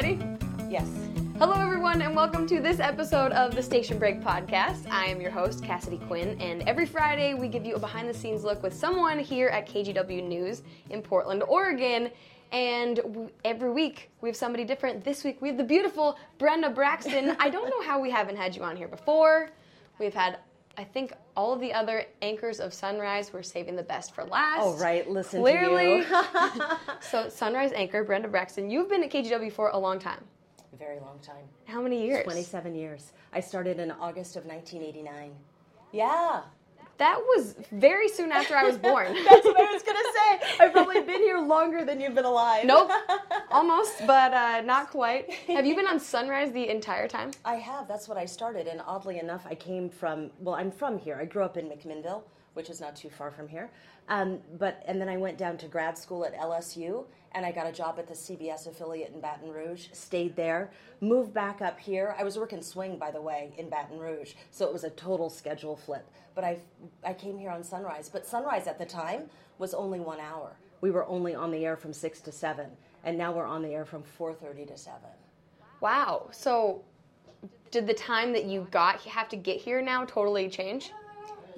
Ready? Yes. Hello, everyone, and welcome to this episode of the Station Break Podcast. I am your host, Cassidy Quinn, and every Friday we give you a behind the scenes look with someone here at KGW News in Portland, Oregon. And w- every week we have somebody different. This week we have the beautiful Brenda Braxton. I don't know how we haven't had you on here before. We've had, I think, all of the other anchors of Sunrise. We're saving the best for last. Oh, right. Listen Clearly. to you. So, Sunrise anchor Brenda Braxton, you've been at KGW for a long time. a very long time. How many years? 27 years. I started in August of 1989. Yeah. That was very soon after I was born. That's what I was going to say. I've probably been here longer than you've been alive. nope, almost, but uh, not quite. Have you been on Sunrise the entire time? I have. That's what I started. And oddly enough, I came from, well, I'm from here. I grew up in McMinnville, which is not too far from here. Um, but, and then I went down to grad school at LSU and I got a job at the CBS affiliate in Baton Rouge, stayed there, moved back up here. I was working swing, by the way, in Baton Rouge. So it was a total schedule flip. But I, I came here on Sunrise. But Sunrise at the time was only one hour. We were only on the air from 6 to 7. And now we're on the air from 4.30 to 7. Wow. So, did the time that you got have to get here now totally change?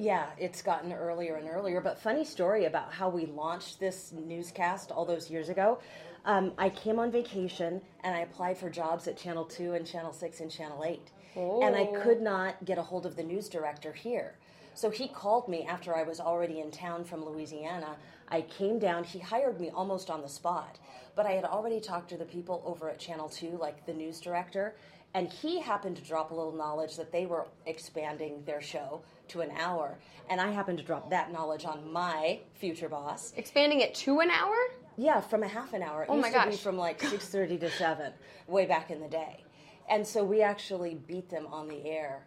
Yeah, it's gotten earlier and earlier. But funny story about how we launched this newscast all those years ago. Um, I came on vacation and I applied for jobs at Channel 2 and Channel 6 and Channel 8. And I Oh. could not get a hold of the news director here. So he called me after I was already in town from Louisiana. I came down, he hired me almost on the spot. But I had already talked to the people over at Channel 2, like the news director, and he happened to drop a little knowledge that they were expanding their show to an hour. And I happened to drop that knowledge on my future boss. Expanding it to an hour? Yeah, from a half an hour. It Oh used my to be gosh. from like six thirty to seven, way back in the day. And so we actually beat them on the air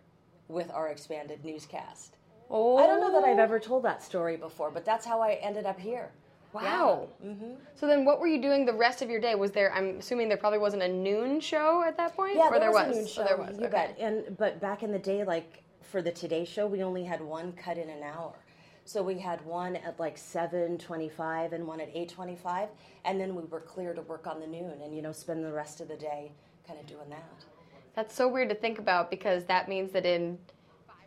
with our expanded newscast. Oh, I don't know that I've ever told that story before, but that's how I ended up here. Wow. Mm-hmm. So then, what were you doing the rest of your day? Was there? I'm assuming there probably wasn't a noon show at that point. Yeah, or there, was, was. a noon Oh, show. there was. You okay. bet. And but back in the day, like for the Today Show, we only had one cut in an hour. So we had one at like seven twenty-five and one at eight twenty-five, and then we were clear to work on the noon and you know spend the rest of the day kind of doing that. That's so weird to think about because that means that in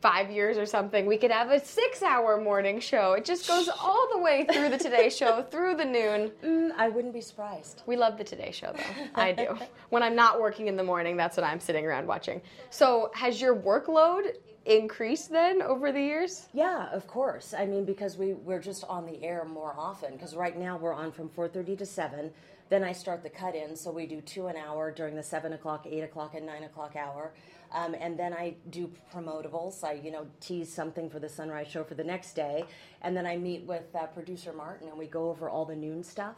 five years or something, we could have a six hour morning show. It just goes all the way through the Today Show, through the noon. Mm, I wouldn't be surprised. We love the Today Show, though. I do. When I'm not working in the morning, that's what I'm sitting around watching. So, has your workload increased then over the years? Yeah, of course. I mean, because we we're just on the air more often. Because right now we're on from four thirty to seven. Then I start the cut in, so we do two an hour during the seven o'clock, eight o'clock, and nine o'clock hour. Um, and then I do promotables. I you know tease something for the sunrise show for the next day, and then I meet with uh, producer Martin, and we go over all the noon stuff.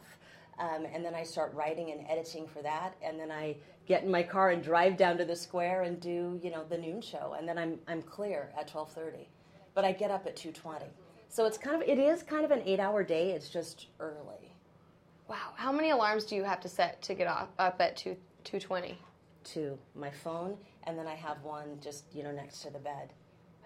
Um, and then I start writing and editing for that, and then I get in my car and drive down to the square and do you know the noon show, and then I'm I'm clear at twelve thirty but I get up at 2:20. So it's kind of it is kind of an 8-hour day. It's just early. Wow. How many alarms do you have to set to get off, up at 2, 220? To my phone and then I have one just, you know, next to the bed.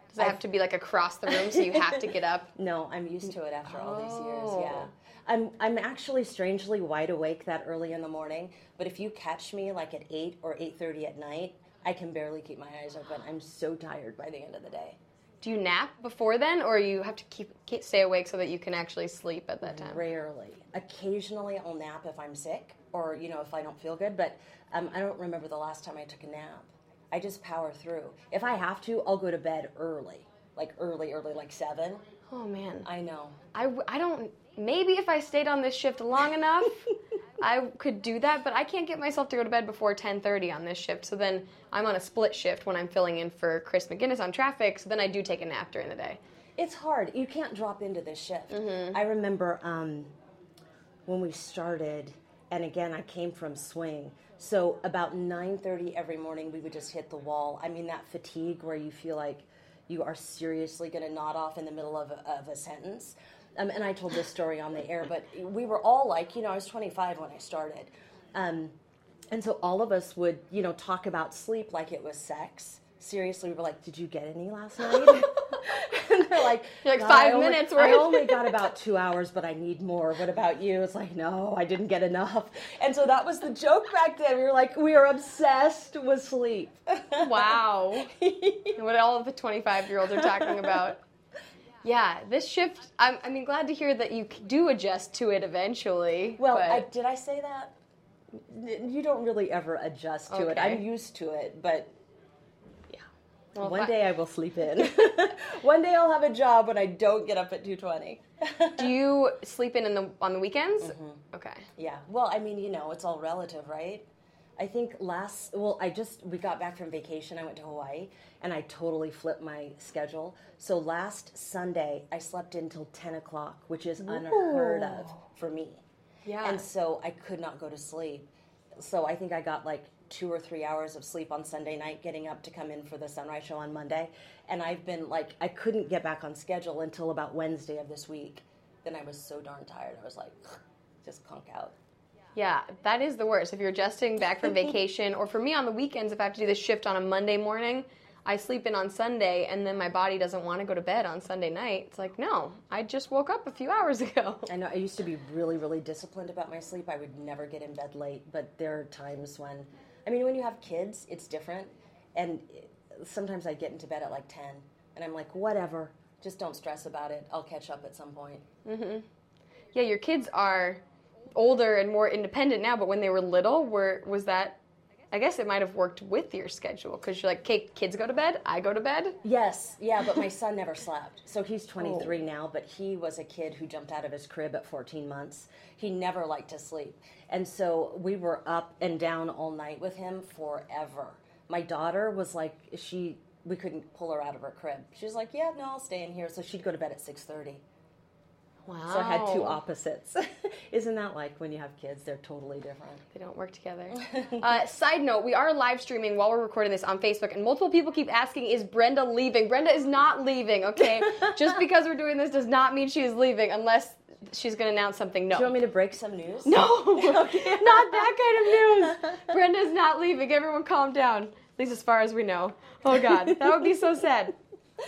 Does it have to be like across the room so you have to get up? No, I'm used to it after all these Oh. years. Yeah. I'm I'm actually strangely wide awake that early in the morning, but if you catch me like at 8 or 8:30 at night, I can barely keep my eyes open. I'm so tired by the end of the day. Do you nap before then, or you have to keep, keep stay awake so that you can actually sleep at that time? Rarely. Occasionally, I'll nap if I'm sick or you know if I don't feel good. But um, I don't remember the last time I took a nap. I just power through. If I have to, I'll go to bed early, like early, early, like seven. Oh man, I know. I, w- I don't. Maybe if I stayed on this shift long enough, I could do that. But I can't get myself to go to bed before 10:30 on this shift. So then I'm on a split shift when I'm filling in for Chris McGinnis on traffic. So then I do take a nap during the day. It's hard. You can't drop into this shift. Mm-hmm. I remember um, when we started, and again, I came from swing. So about 9:30 every morning, we would just hit the wall. I mean, that fatigue where you feel like you are seriously going to nod off in the middle of a, of a sentence. Um, and I told this story on the air, but we were all like, you know, I was 25 when I started. Um, and so all of us would, you know, talk about sleep like it was sex. Seriously, we were like, "Did you get any last night?" and They're like, You're like, "God, "Five I only- minutes I worth." only got about two hours, but I need more. What about you? It's like, no, I didn't get enough. And so that was the joke back then. We were like, we are obsessed with sleep. Wow. what all of the 25 year olds are talking about. Yeah, this shift, I'm, I mean, glad to hear that you do adjust to it eventually. Well, but- I, did I say that? You don't really ever adjust to it. I'm used to it, but yeah. Well, one day I will sleep in. one day I'll have a job when I don't get up at 2:20. Do you sleep in, in the, on the weekends? Mm-hmm. Okay. Yeah. Well, I mean, you know, it's all relative, right? I think last, well, I just, we got back from vacation. I went to Hawaii and I totally flipped my schedule. So last Sunday, I slept until 10 o'clock, which is unheard of for me. Yeah. And so I could not go to sleep. So I think I got like two or three hours of sleep on Sunday night, getting up to come in for the sunrise show on Monday. And I've been like, I couldn't get back on schedule until about Wednesday of this week. Then I was so darn tired. I was like, just conk out. Yeah, that is the worst. If you're adjusting back from vacation, or for me on the weekends, if I have to do this shift on a Monday morning, I sleep in on Sunday, and then my body doesn't want to go to bed on Sunday night. It's like, no, I just woke up a few hours ago. I know I used to be really, really disciplined about my sleep. I would never get in bed late, but there are times when, I mean, when you have kids, it's different. And sometimes I get into bed at like 10, and I'm like, whatever, just don't stress about it. I'll catch up at some point. Mm-hmm. Yeah, your kids are older and more independent now, but when they were little, were was that? I guess it might have worked with your schedule because you're like, okay, kids go to bed, I go to bed. Yes, yeah, but my son never slept. So he's 23 now, but he was a kid who jumped out of his crib at 14 months. He never liked to sleep. And so we were up and down all night with him forever. My daughter was like she we couldn't pull her out of her crib. She was like, "Yeah, no, I'll stay in here." So she'd go to bed at 6:30. Wow. So I had two opposites. Isn't that like when you have kids, they're totally different. They don't work together. uh, side note: We are live streaming while we're recording this on Facebook, and multiple people keep asking, "Is Brenda leaving?" Brenda is not leaving. Okay, just because we're doing this does not mean she is leaving, unless she's going to announce something. No. Do you want me to break some news? no, not that kind of news. Brenda's not leaving. Everyone, calm down. At least as far as we know. Oh God, that would be so sad.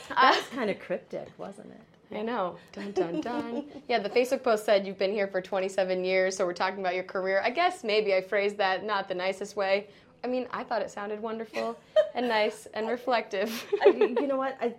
That was kind of cryptic, wasn't it? I know. Dun dun dun. yeah, the Facebook post said you've been here for 27 years, so we're talking about your career. I guess maybe I phrased that not the nicest way. I mean, I thought it sounded wonderful and nice and reflective. I, you know what? I,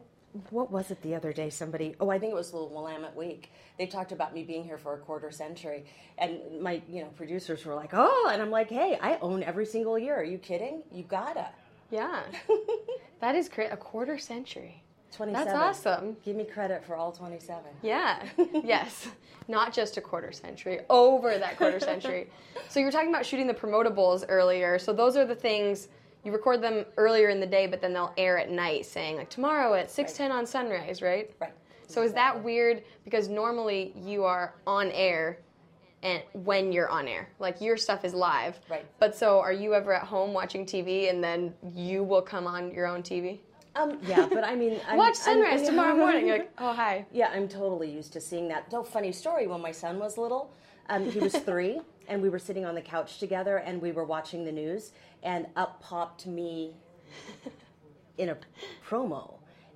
what was it the other day? Somebody, oh, I think it was Little Willamette Week. They talked about me being here for a quarter century, and my, you know, producers were like, "Oh," and I'm like, "Hey, I own every single year. Are you kidding? You gotta." yeah, that is great. A quarter century. 27. That's awesome. Give me credit for all 27. Yeah. yes. Not just a quarter century, over that quarter century. So you were talking about shooting the promotables earlier. So those are the things you record them earlier in the day, but then they'll air at night, saying like tomorrow at six ten on Sunrise, right? Right. So is that weird? Because normally you are on air, and when you're on air, like your stuff is live. Right. But so are you ever at home watching TV, and then you will come on your own TV? Um, yeah, but I mean, I'm, Watch I'm- Sunrise tomorrow morning. You're like, oh hi. Yeah, I'm totally used to seeing that. Though, funny story, when my son was little, um, he was three, and we were sitting on the couch together, and we were watching the news, and up popped me in a promo,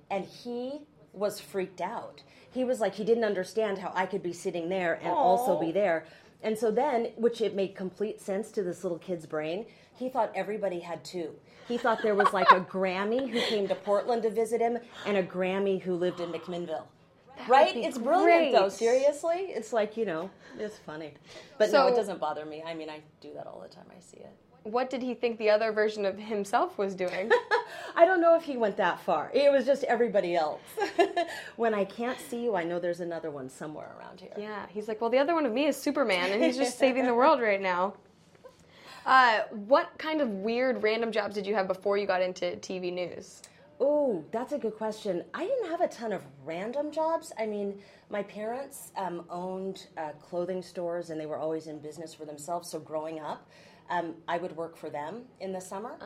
and he was freaked out. He was like, he didn't understand how I could be sitting there and also be there. And so then, which it made complete sense to this little kid's brain, he thought everybody had two. He thought there was like a Grammy who came to Portland to visit him and a Grammy who lived in McMinnville. Right? It's brilliant though, seriously. It's like, you know, it's funny. But no, it doesn't bother me. I mean, I do that all the time. I see it. What did he think the other version of himself was doing? I don't know if he went that far. It was just everybody else. when I can't see you, I know there's another one somewhere around here. Yeah, he's like, well, the other one of me is Superman, and he's just saving the world right now. Uh, what kind of weird random jobs did you have before you got into TV news? Oh, that's a good question. I didn't have a ton of random jobs. I mean, my parents um, owned uh, clothing stores and they were always in business for themselves. So growing up, um, I would work for them in the summer.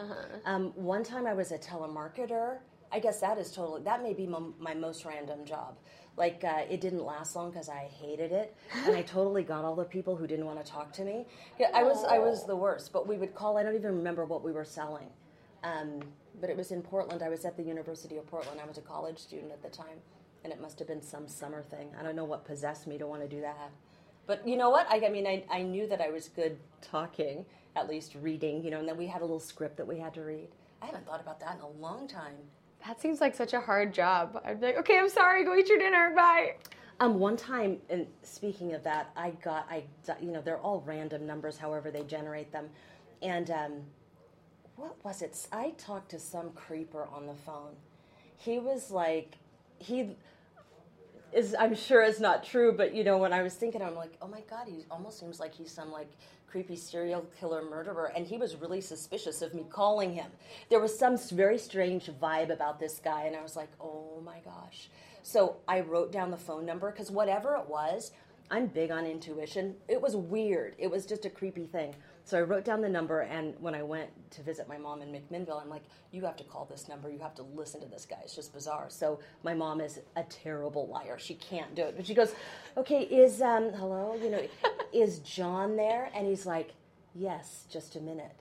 Um, one time I was a telemarketer. I guess that is totally, that may be my, my most random job. Like, uh, it didn't last long because I hated it, and I totally got all the people who didn't want to talk to me. Yeah, I was, I was the worst. But we would call. I don't even remember what we were selling. Um, but it was in Portland. I was at the University of Portland. I was a college student at the time. and it must have been some summer thing. I don't know what possessed me to want to do that. But you know what? I, I mean, I, I knew that I was good talking, at least reading, you know, and then we had a little script that we had to read. I haven't thought about that in a long time. That seems like such a hard job. I'd be like, okay, I'm sorry, go eat your dinner, bye. Um, one time, and speaking of that, I got, I, you know, they're all random numbers, however they generate them. And um, what was it? I talked to some creeper on the phone. He was like, he is, I'm sure is not true, but you know, when I was thinking, I'm like, oh my God, he almost seems like he's some like creepy serial killer murderer. And he was really suspicious of me calling him. There was some very strange vibe about this guy, and I was like, oh my gosh. So I wrote down the phone number because whatever it was, I'm big on intuition. It was weird. It was just a creepy thing. So I wrote down the number, and when I went to visit my mom in McMinnville, I'm like, you have to call this number. You have to listen to this guy. It's just bizarre. So my mom is a terrible liar. She can't do it. But she goes, okay, is, um, hello, you know, is John there? And he's like, yes, just a minute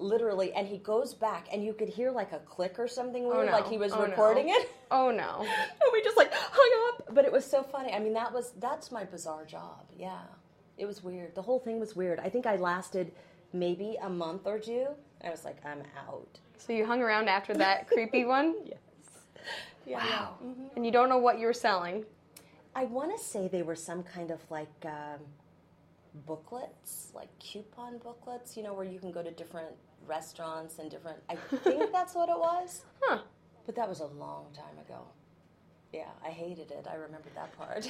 literally and he goes back and you could hear like a click or something weird, Oh, no. like he was Oh, recording no. it Oh no. and we just like hung up but it was so funny i mean that was that's my bizarre job yeah it was weird the whole thing was weird i think i lasted maybe a month or two i was like i'm out So you hung around after that creepy one? yes yeah, Wow. yeah. Mhm. And you don't know what you were selling. i want to say they were some kind of like um, booklets like coupon booklets you know where you can go to different restaurants and different i think that's what it was Huh. But that was a long time ago. Yeah, I hated it. I remember that part.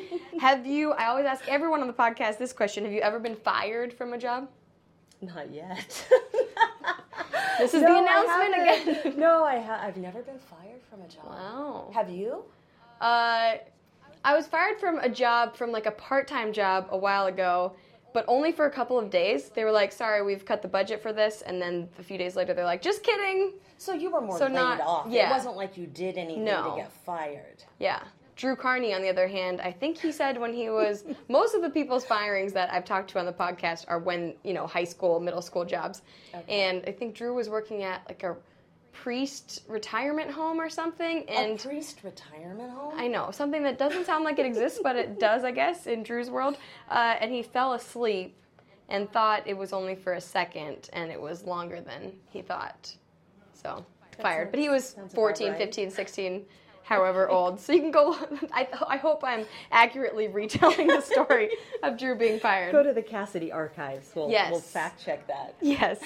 Have you, I always ask everyone on the podcast this question Have you ever been fired from a job? Not yet. This is No, the announcement again. no, I ha- I've never been fired from a job. Wow. Have you? Uh, I was fired from a job, from like a part time job a while ago, but only for a couple of days. They were like, sorry, we've cut the budget for this. And then a few days later, they're like, just kidding. So you were more So laid not- off. yeah. It wasn't like you did anything No. to get fired. Yeah. Drew Carney, on the other hand, I think he said when he was most of the people's firings that I've talked to on the podcast are when you know high school, middle school jobs, and I think Drew was working at like a priest retirement home or something, a and priest retirement home? I know something that doesn't sound like it exists, but it does, I guess, in Drew's world. Uh, and he fell asleep and thought it was only for a second, and it was longer than he thought. So fired. But he was sounds 14, right. 15, 16, however old. So you can go. I, I hope I'm accurately retelling the story of Drew being fired. Go to the Cassidy archives. We'll, Yes. we'll fact check that. Yes.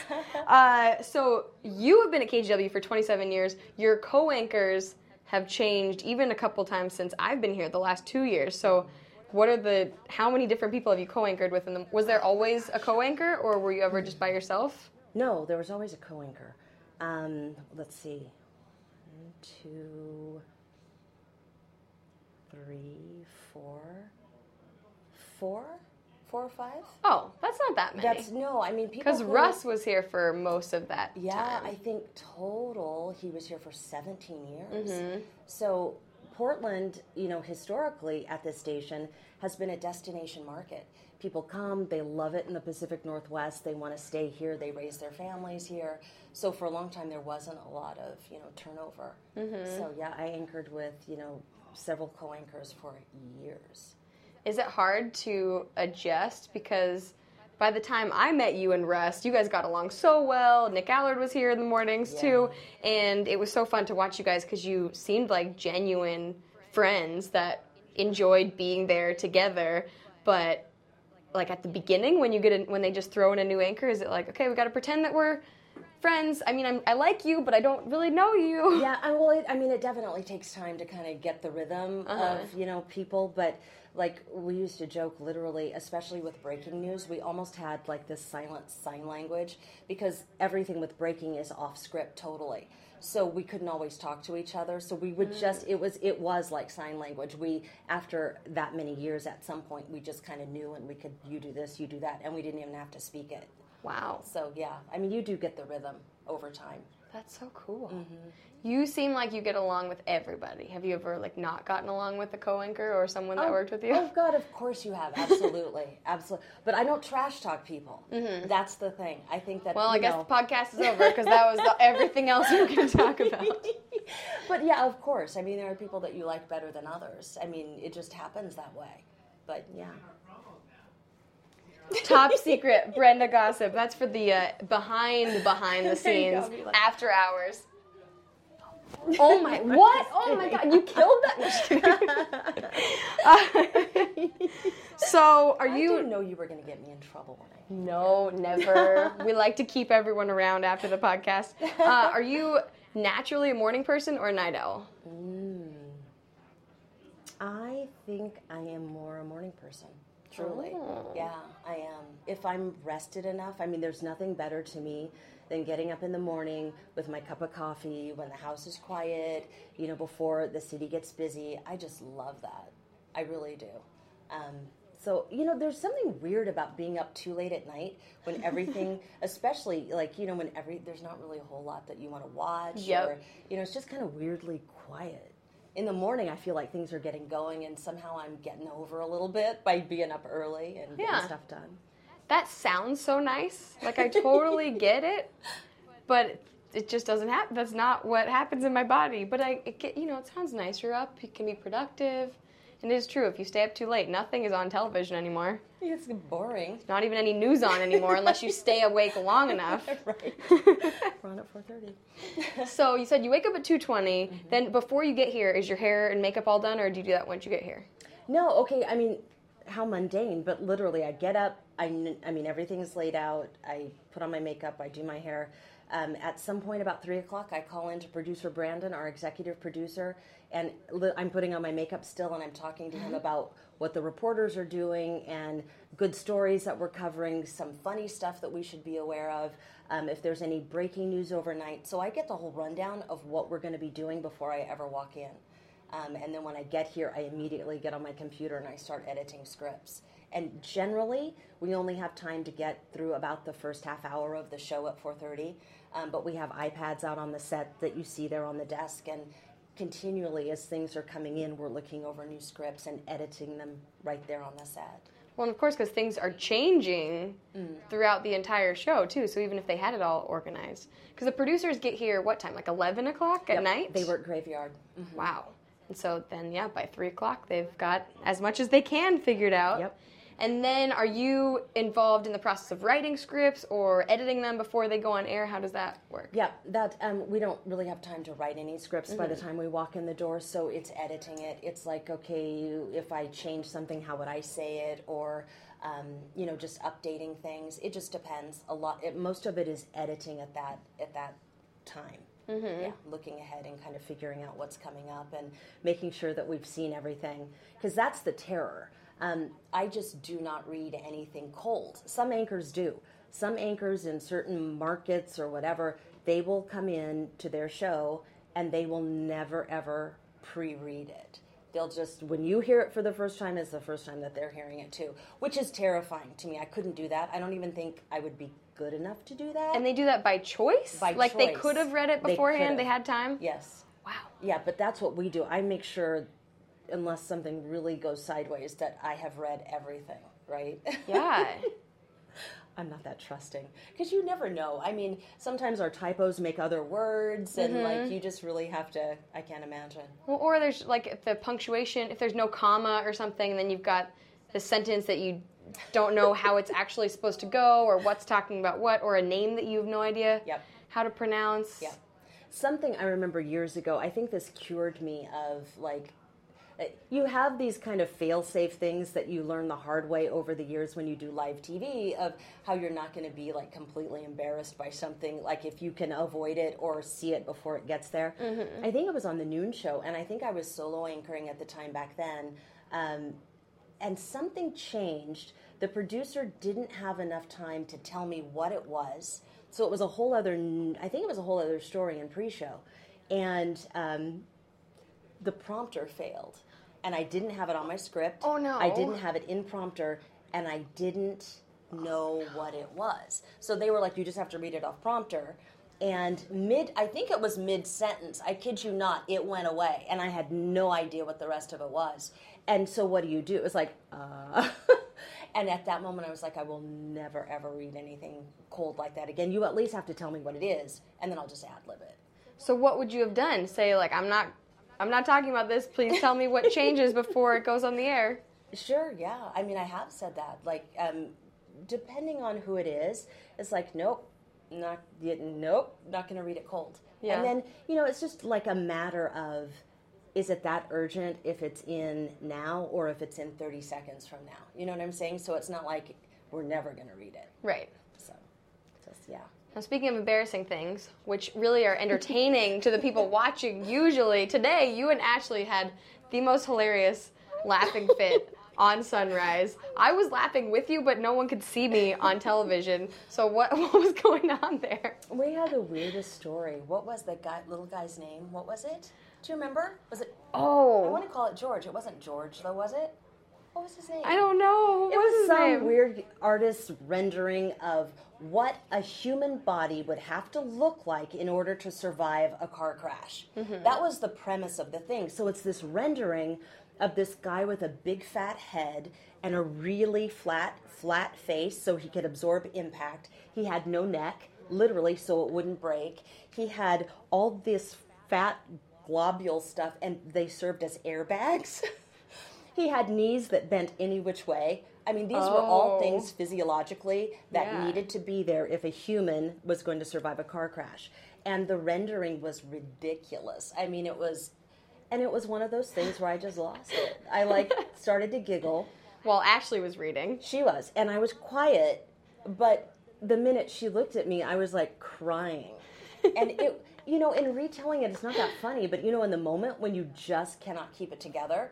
Uh, so you have been at KGW for 27 years. Your co-anchors have changed even a couple times since I've been here the last two years. So what are the how many different people have you co-anchored with? In them? Was there always a co-anchor, or were you ever just by yourself? No, there was always a co-anchor. Um, let's see, one, two, three, four, four, four or five. Oh, that's not that many. That's no. I mean. Because Russ was here for most of that Yeah, time. I think total he was here for 17 years. Mm-hmm. So Portland, you know, historically at this station has been a destination market. People come, they love it in the Pacific Northwest. They want to stay here. They raise their families here. So for a long time, there wasn't a lot of you know turnover. Mm-hmm. So yeah, I anchored with you know several co-anchors for years. Is it hard to adjust because by the time I met you and Russ, you guys got along so well. Nick Allard was here in the mornings too, and it was so fun to watch you guys because you seemed like genuine friends that enjoyed being there together. But like at the beginning, when you get in, when they just throw in a new anchor, is it like okay, we got to pretend that we're friends? I mean, I'm, I like you, but I don't really know you. Yeah, I, well, it, I mean, it definitely takes time to kind of get the rhythm Uh-huh. of you know people, but like we used to joke literally, especially with breaking news, we almost had like this silent sign language because everything with breaking is off script totally. So we couldn't always talk to each other. So we would just it was it was like sign language. We after that many years, at some point, we just kind of knew and we could you do this, you do that, and we didn't even have to speak it. Wow. So yeah, I mean, you do get the rhythm over time. That's so cool. Mm-hmm. You seem like you get along with everybody. Have you ever like not gotten along with a co-anchor or someone that oh, worked with you? Oh God, of course you have. Absolutely, absolutely. But I don't trash talk people. Mm-hmm. That's the thing. I think that. well, I you guess know, the podcast is over because that was the, everything else going to talk about. but yeah, of course. I mean, there are people that you like better than others. I mean, it just happens that way. But yeah. Top secret Brenda gossip. That's for the uh, behind behind the you go. scenes like- after hours. Oh my! What? Oh my God! You killed that. Uh, so, are you I didn't know you were going to get me in trouble when I. No, never. we like to keep everyone around after the podcast. Uh, are you naturally a morning person or a night owl? I think I am more a morning person. Truly. Oh. Yeah, I am. If I'm rested enough, I mean, there's nothing better to me than getting up in the morning with my cup of coffee when the house is quiet, you know, before the city gets busy. I just love that. I really do. Um, so, you know, there's something weird about being up too late at night when everything, especially like, you know, when every, there's not really a whole lot that you want to watch. Yep. Or, you know, it's just kind of weirdly quiet in the morning I feel like things are getting going and somehow I'm getting over a little bit by being up early and getting stuff done. That sounds so nice. Like I totally get it, but it just doesn't happen. That's not what happens in my body. But I, it get, you know, it sounds nice. You're up. You can be productive. And it is true. If you stay up too late, nothing is on television anymore. It's boring. Not even any news on anymore, unless you stay awake long enough. right. We're on at 4.30. So you said you wake up at 2:20. Mm-hmm. Then before you get here, is your hair and makeup all done, or do you do that once you get here? No, okay, I mean, how mundane, but literally I get up, I, I mean, everything's laid out, I put on my makeup, I do my hair. Um, at some point about three o'clock, I call in to producer Brandon, our executive producer, and li- I'm putting on my makeup still, and I'm talking to him about what the reporters are doing and good stories that we're covering, some funny stuff that we should be aware of, um, if there's any breaking news overnight. So I get the whole rundown of what we're going to be doing before I ever walk in. Um, and then when I get here, I immediately get on my computer and I start editing scripts. And generally, we only have time to get through about the first half hour of the show at 4:30. Um, but we have iPads out on the set that you see there on the desk, and continually, as things are coming in, we're looking over new scripts and editing them right there on the set. Well, and of course, because things are changing Mm. throughout the entire show too. So even if they had it all organized, because the producers get here what time? Like 11 o'clock at Yep, night. They work graveyard. Wow. And so then, yeah, by three o'clock, they've got as much as they can figured out. Yep. And then, are you involved in the process of writing scripts or editing them before they go on air? How does that work? Yeah, that um, we don't really have time to write any scripts by the time we walk in the door, so it's editing it. It's like, okay, if I change something, how would I say it, or um, you know, just updating things. It just depends a lot. It, most of it is editing at that at that time. Yeah, looking ahead and kind of figuring out what's coming up and making sure that we've seen everything because that's the terror. Um, I just do not read anything cold. Some anchors do. Some anchors in certain markets or whatever, they will come in to their show and they will never ever pre-read it. They'll just when you hear it for the first time, it's the first time that they're hearing it too, which is terrifying to me. I couldn't do that. I don't even think I would be good enough to do that. And they do that by choice? By like they could have read it beforehand, could've. they had time? yes. Wow. Yeah, but that's what we do. I make sure, unless something really goes sideways, that I have read everything, right? Yeah. I'm not that trusting because you never know. I mean, sometimes our typos make other words, and mm-hmm. like you just really have to. I can't imagine. Well, or there's like if the punctuation, if there's no comma or something, then you've got the sentence that you don't know how it's actually supposed to go, or what's talking about what, or a name that you have no idea Yep. how to pronounce. Yeah. Something I remember years ago, I think this cured me of like, you have these kind of fail safe things that you learn the hard way over the years when you do live TV of how you're not going to be like completely embarrassed by something, like if you can avoid it or see it before it gets there. I think it was on the noon show, and I think I was solo anchoring at the time back then. Um, and something changed. The producer didn't have enough time to tell me what it was, so it was a whole other. I think it was a whole other story in pre-show, and um, the prompter failed, and I didn't have it on my script. Oh, no. I didn't have it in prompter, and I didn't know what it was. So they were like, "You just have to read it off prompter." And mid, I think it was mid sentence. I kid you not, it went away, and I had no idea what the rest of it was. And so, what do you do? It was like, uh. and at that moment, I was like, I will never ever read anything cold like that again. You at least have to tell me what it is, and then I'll just ad lib it. So what would you have done? Say like I'm not I'm not talking about this. Please tell me what changes before it goes on the air. Sure, yeah. I mean, I have said that. Like, um, depending on who it is, it's like, nope, not, nope, not going to read it cold. Yeah. And then, you know, it's just like a matter of, is it that urgent if it's in now or if it's in 30 seconds from now? You know what I'm saying? So it's not like we're never going to read it. Right. So, just, yeah. Now, speaking of embarrassing things, which really are entertaining to the people watching, usually today you and Ashley had the most hilarious laughing fit on Sunrise. I was laughing with you, but no one could see me on television. So what what was going on there? We had the weirdest story. What was the guy, little guy's name? What was it? Do you remember? Was it? Oh, I want to call it George. It wasn't George, though, was it? What was his name? I don't know. It What was some name? weird artist's rendering of what a human body would have to look like in order to survive a car crash. Mm-hmm. That was the premise of the thing. So it's this rendering of this guy with a big fat head and a really flat, flat face so he could absorb impact. He had no neck, literally, so it wouldn't break. He had all this fat globule stuff, and they served as airbags. He had knees that bent any which way. I mean, these were all Oh. things physiologically that Yeah. needed to be there if a human was going to survive a car crash. And the rendering was ridiculous. I mean, it was, and it was one of those things where I just lost it. I like started to giggle. Well, Ashley was reading. She was, and I was quiet, but the minute she looked at me, I was like crying. And it, you know, in retelling it, it's not that funny, but you know, in the moment when you just cannot keep it together,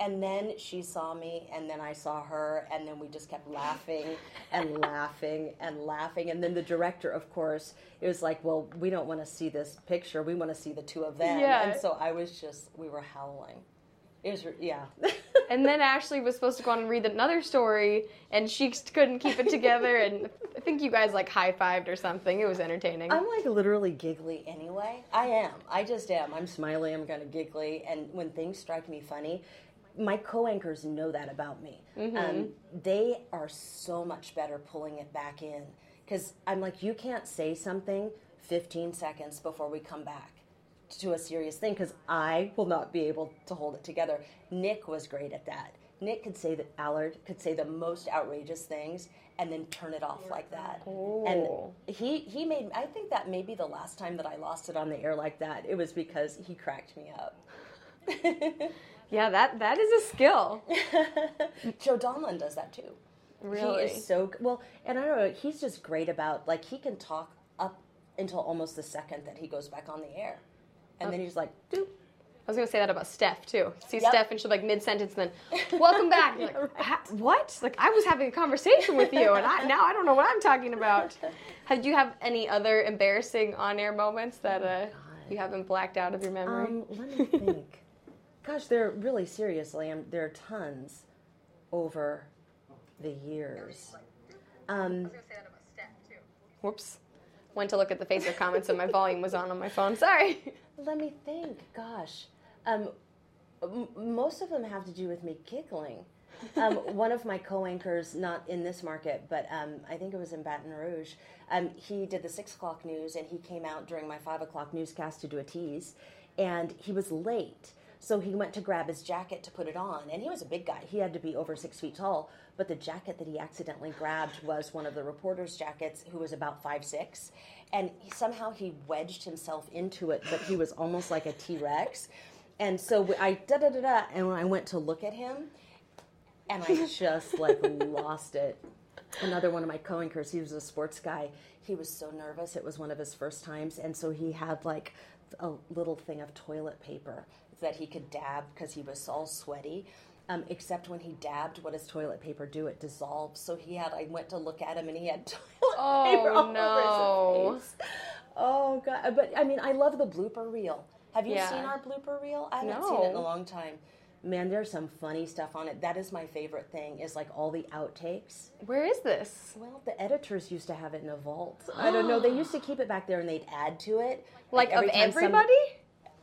and then she saw me, and then I saw her, and then we just kept laughing and laughing and laughing. And then the director, of course, it was like, well, we don't want to see this picture. We want to see the two of them. Yeah. And so I was just, we were howling. It was, yeah. And then Ashley was supposed to go on and read another story, and she couldn't keep it together. And I think you guys like high fived or something. It was entertaining. I'm like literally giggly anyway. I am. I just am. I'm smiley. I'm kind of giggly. And when things strike me funny, my co-anchors know that about me. Um, they are so much better pulling it back in because I'm like, you can't say something 15 seconds before we come back to a serious thing because I will not be able to hold it together. Nick was great at that. Nick could say that Allard could say the most outrageous things and then turn it off like that. Oh. And he he made I think that may be the last time that I lost it on the air like that. It was because he cracked me up. yeah, that that is a skill. Joe Donlin does that too. Really? He is so well, and I don't know. He's just great about like he can talk up until almost the second that he goes back on the air, and then he's like, "Doop." I was gonna say that about Steph too. See Yep. Steph and she'll be like mid sentence, and then welcome back. Like, "Ha- what? Like I was having a conversation with you, and I, now I don't know what I'm talking about. Had you have any other embarrassing on-air moments that uh, you haven't blacked out of your memory? Um, let me think. Gosh, there are really seriously, um, there are tons over the years. Um, Whoops. Went to look at the Facebook comments, and my volume was on on my phone. Sorry. let me think. Gosh, um, m- most of them have to do with me giggling. Um, one of my co-anchors, not in this market, but um, I think it was in Baton Rouge. Um, he did the six o'clock news, and he came out during my five o'clock newscast to do a tease, and he was late. So he went to grab his jacket to put it on, and he was a big guy. He had to be over six feet tall, but the jacket that he accidentally grabbed was one of the reporter's jackets, who was about five six, and he, somehow he wedged himself into it, but he was almost like a T Rex. And so I da da da da, and when I went to look at him, and I just like lost it. Another one of my co-anchors, he was a sports guy. He was so nervous. It was one of his first times, and so he had like a little thing of toilet paper that he could dab because he was all sweaty. Um, except when he dabbed, what does toilet paper do? It dissolves. So he had. I went to look at him, and he had toilet Oh, paper all no. over his face. Oh god! But I mean, I love the blooper reel. Have you Yeah. seen our blooper reel? I haven't seen it in a long time. Man, there's some funny stuff on it. That is my favorite thing. Is like all the outtakes. Where is this? Well, the editors used to have it in a vault. I don't know. They used to keep it back there, and they'd add to it. Like, every of time some- everybody?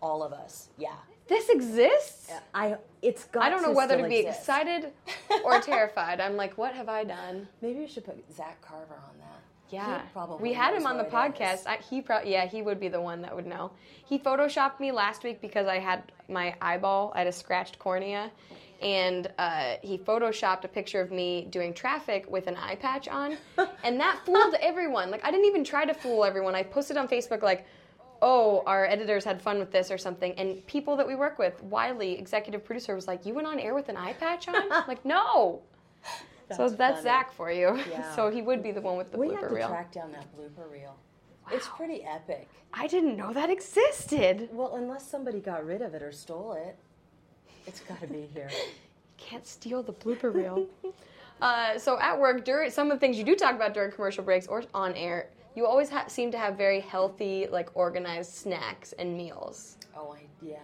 all of us. Yeah. This exists? I. It's got. I don't know whether to be exist. excited or terrified. I'm like, what have I done? Maybe we should put Zach Carver on that. Yeah, He probably we had him on the what it is. podcast. I, he pro- yeah, he would be the one that would know. He photoshopped me last week because I had my eyeball, I had a scratched cornea, and uh, he photoshopped a picture of me doing traffic with an eye patch on, and that fooled everyone. Like I didn't even try to fool everyone. I posted on Facebook like. Oh, our editors had fun with this or something, and people that we work with, Wiley, executive producer, was like, "You went on air with an eye patch on?" I'm like, no. so That's that's funny. Zach for you. Yeah. so he would be the one with the We blooper have to reel. track down that blooper reel. It's pretty epic. I didn't know that existed. Well, unless somebody got rid of it or stole it, it's got to be here. Can't steal the blooper reel. uh, so at work, during some of the things you do talk about during commercial breaks or on air, you always ha- seem to have very healthy, like organized snacks and meals. Oh, I, yeah.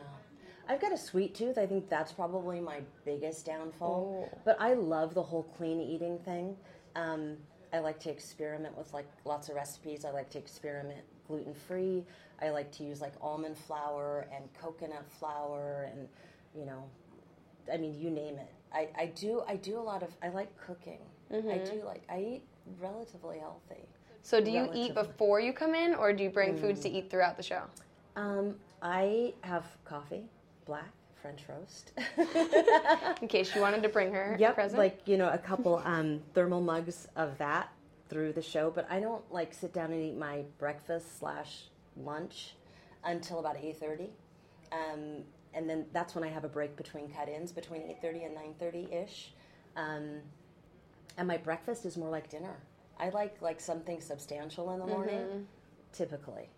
I've got a sweet tooth. I think that's probably my biggest downfall. Oh. But I love the whole clean eating thing. Um, I like to experiment with like lots of recipes. I like to experiment gluten free. I like to use like almond flour and coconut flour and you know, I mean you name it. I, I do I do a lot of I like cooking. I do like I eat relatively healthy. So do you eat before you come in, or do you bring foods to Mm. eat throughout the show? Um, I have coffee, black, French roast. In case you wanted to bring her a Yep, present. like you know, a couple um, thermal mugs of that through the show. But I don't like sit down and eat my breakfast slash lunch until about eight thirty, um, and then that's when I have a break between cut-ins between eight thirty and nine thirty ish. Um, and my breakfast is more like dinner. I like like something substantial in the mm-hmm. morning, typically.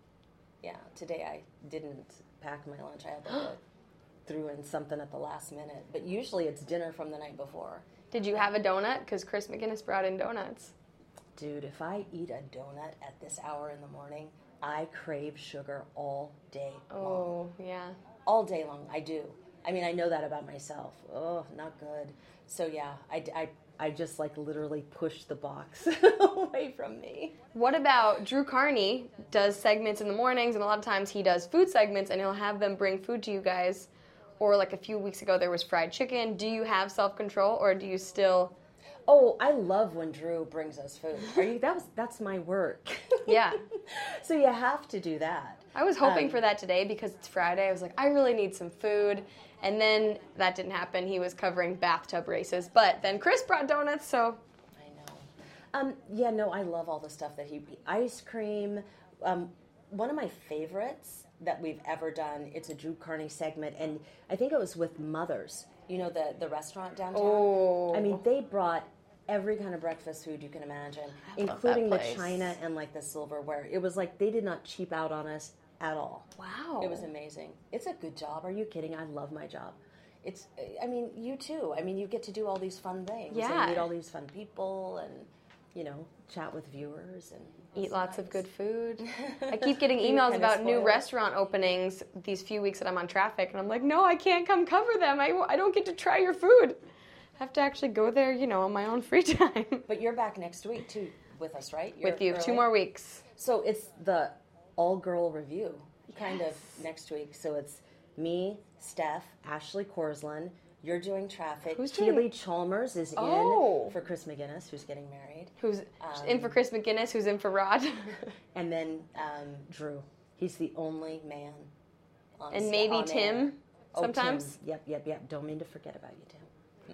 Yeah, today I didn't pack my lunch. I had like a, threw in something at the last minute, but usually it's dinner from the night before. Did you have a donut? Because Chris McGinnis brought in donuts. Dude, if I eat a donut at this hour in the morning, I crave sugar all day long. Oh, yeah. All day long, I do. I mean, I know that about myself. Oh, not good. So yeah, I, I, I just like literally pushed the box away from me. What about Drew Carney does segments in the mornings, and a lot of times he does food segments, and he'll have them bring food to you guys. Or like a few weeks ago, there was fried chicken. Do you have self control, or do you still? Oh, I love when Drew brings us food. Are you? That was that's my work. Yeah. so you have to do that. I was hoping Um, for that today because it's Friday. I was like, I really need some food. And then that didn't happen. He was covering bathtub races. But then Chris brought donuts, so I know. Um, yeah, no, I love all the stuff that he ice cream. Um, one of my favorites that we've ever done. It's a Drew Carney segment, and I think it was with Mothers. You know the the restaurant downtown. Oh. I mean, they brought every kind of breakfast food you can imagine, that including the china and like the silverware. It was like they did not cheap out on us at all. wow. It was amazing. It's a good job. Are you kidding? I love my job. It's. I mean, you too. I mean, you get to do all these fun things. Yeah. And meet all these fun people, and you know, chat with viewers and Eat lots of good food. I keep getting emails about new restaurant openings these few weeks that I'm on traffic, and I'm like, no, I can't come cover them. I, I don't get to try your food. I have to actually go there, you know, on my own free time. But you're back next week too with us, right? You're With you, two more weeks. So it's the all girl review kind Yes. of next week. So it's me, Steph, Ashley Korslien. You're doing traffic. Who's Keely doing- Chalmers is Oh. in for Chris McGinnis, who's getting married. Who's Um, in for Chris McGinnis? Who's in for Rod? And then um, Drew. He's the only man. On and maybe Tim. air. Oh, sometimes Tim. Yep, yep, yep. Don't mean to forget about you, Tim.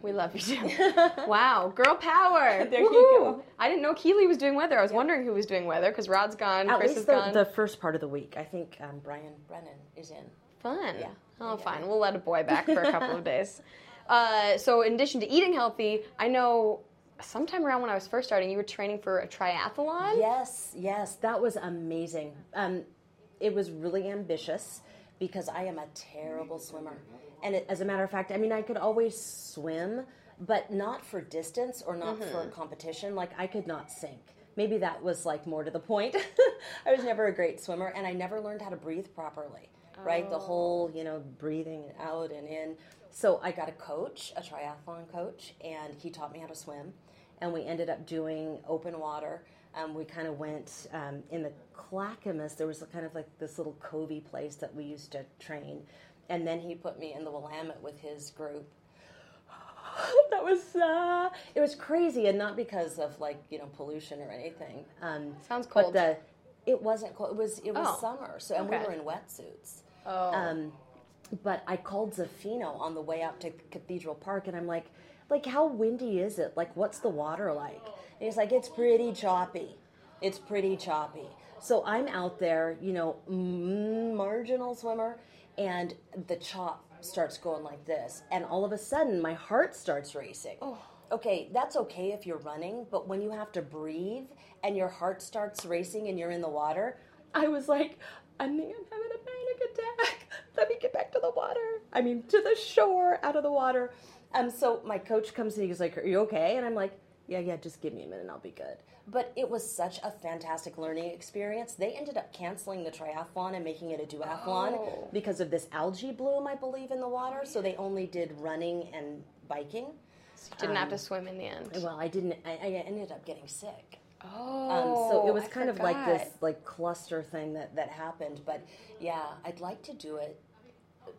We love you too. wow, girl power! There you go. I didn't know Keely was doing weather. I was wondering who was doing weather because Rod's gone, At Chris is least the, gone. the first part of the week. I think um, Brian Brennan is in. Fun. Yeah. Oh, Yeah. fine. We'll let a boy back for a couple of days. Uh, so, in addition to eating healthy, I know sometime around when I was first starting, you were training for a triathlon. Yes, yes, that was amazing. Um, it was really ambitious because I am a terrible swimmer. And it, as a matter of fact, I mean, I could always swim, but not for distance or not for mm-hmm. competition. Like, I could not sink. Maybe that was like more to the point. I was never a great swimmer, and I never learned how to breathe properly. Right, the whole you know breathing out and in. So I got a coach, a triathlon coach, and he taught me how to swim and we ended up doing open water. Um, we kind of went um, in the Clackamas. There was kind of like this little covey place that we used to train, and then he put me in the Willamette with his group. that was uh, it was crazy, and not because of like you know pollution or anything. Um, Sounds But cold. the it wasn't cold. It was it was Oh, summer, so and we were in wetsuits. Oh. Um, but I called Zaffino on the way out to Cathedral Park, and I'm like, like how windy is it? Like, what's the water like? And he's like, it's pretty choppy. It's pretty choppy. So I'm out there, you know, marginal swimmer, and the chop starts going like this, and all of a sudden my heart starts racing. Oh. Okay, that's okay if you're running, but when you have to breathe and your heart starts racing and you're in the water, I was like, I think I'm having a panic attack. Let me get back to the water. I mean, to the shore, out of the water. Um, so my coach comes in, he's like, Are you okay? And I'm like, Yeah, yeah, just give me a minute and I'll be good. But it was such a fantastic learning experience. They ended up canceling the triathlon and making it a duathlon Oh. because of this algae bloom, I believe, in the water. So they only did running and biking. Didn't have to swim in the end. Well, I didn't, I, I ended up getting sick. Oh. Um, so it was I kind of like this like cluster thing that that happened. But yeah, I'd like to do it.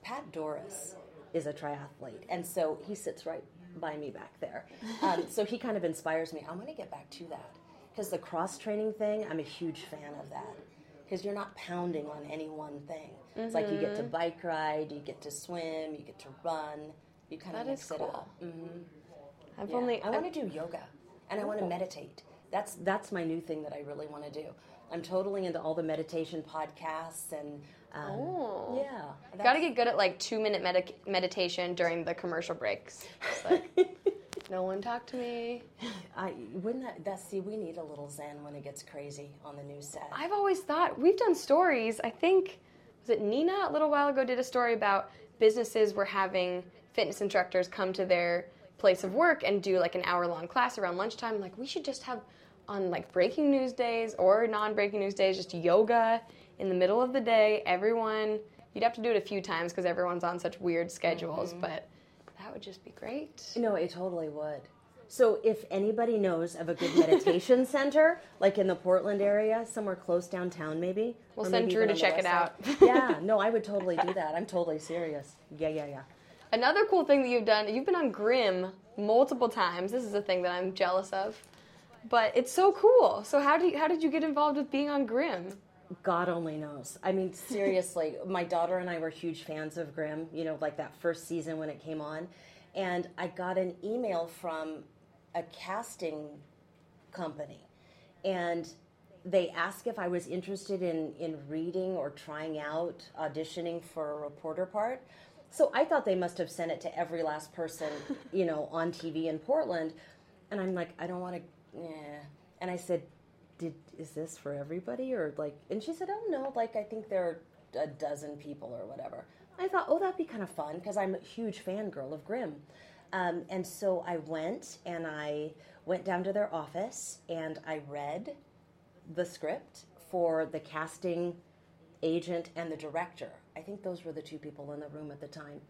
Pat Dooris is a triathlete, and so he sits right by me back there. Um, so he kind of inspires me. I'm going to get back to that because the cross training thing, I'm a huge fan of that because you're not pounding on any one thing. It's like you get Mm-hmm. to bike ride, you get to swim, you get to run. You kind of That mix is it cool. up. I've Yeah. only. I want to do yoga and I want to meditate. That's that's my new thing that I really want to do. I'm totally into all the meditation podcasts and um, Oh. yeah. Got to get good at like two minute medi- meditation during the commercial breaks. Like, no one talk to me. I wouldn't that that see we need a little zen when it gets crazy on the news set. I've always thought we've done stories. I think was it Nina a little while ago did a story about businesses were having fitness instructors come to their place of work and do like an hour long class around lunchtime. Like we should just have on like breaking news days or non breaking news days just yoga in the middle of the day. Everyone you'd have to do it a few times because everyone's on such weird schedules, mm-hmm. but that would just be great. No, it totally would. So if anybody knows of a good meditation center, like in the Portland area, somewhere close downtown, maybe We'll send maybe Drew to check it out. yeah, no, I would totally do that. I'm totally serious. Yeah, yeah, yeah. Another cool thing that you've done, you've been on Grimm multiple times. This is a thing that I'm jealous of. But it's so cool. So how did you, how did you get involved with being on Grimm? God only knows. I mean, seriously, my daughter and I were huge fans of Grimm, you know, like that first season when it came on. And I got an email from a casting company. And they asked if I was interested in, in reading or trying out auditioning for a reporter part. So I thought they must have sent it to every last person, you know, on TV in Portland. And I'm like, I don't want to, yeah. And I said, did is this for everybody or like and she said oh no like i think there are a dozen people or whatever i thought oh that'd be kind of fun because i'm a huge fangirl of grimm um, and so i went and i went down to their office and i read the script for the casting agent and the director i think those were the two people in the room at the time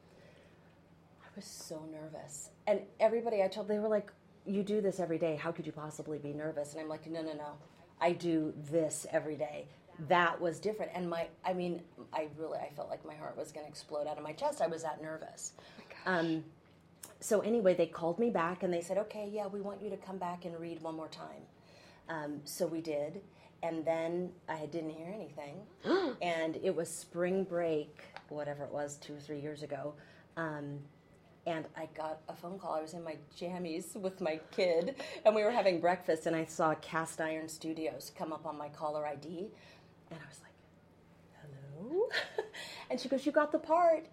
I was so nervous. And everybody I told, they were like, You do this every day. How could you possibly be nervous? And I'm like, No, no, no. I do this every day. That was different. And my, I mean, I really, I felt like my heart was going to explode out of my chest. I was that nervous. um, so anyway, they called me back and they said, Okay, yeah, we want you to come back and read one more time. Um, so we did. And then I didn't hear anything. and it was spring break, whatever it was, two or three years ago. Um, and I got a phone call. I was in my jammies with my kid, and we were having breakfast, and I saw Cast Iron Studios come up on my caller ID, and I was like, "Hello," and she goes, "You got the part."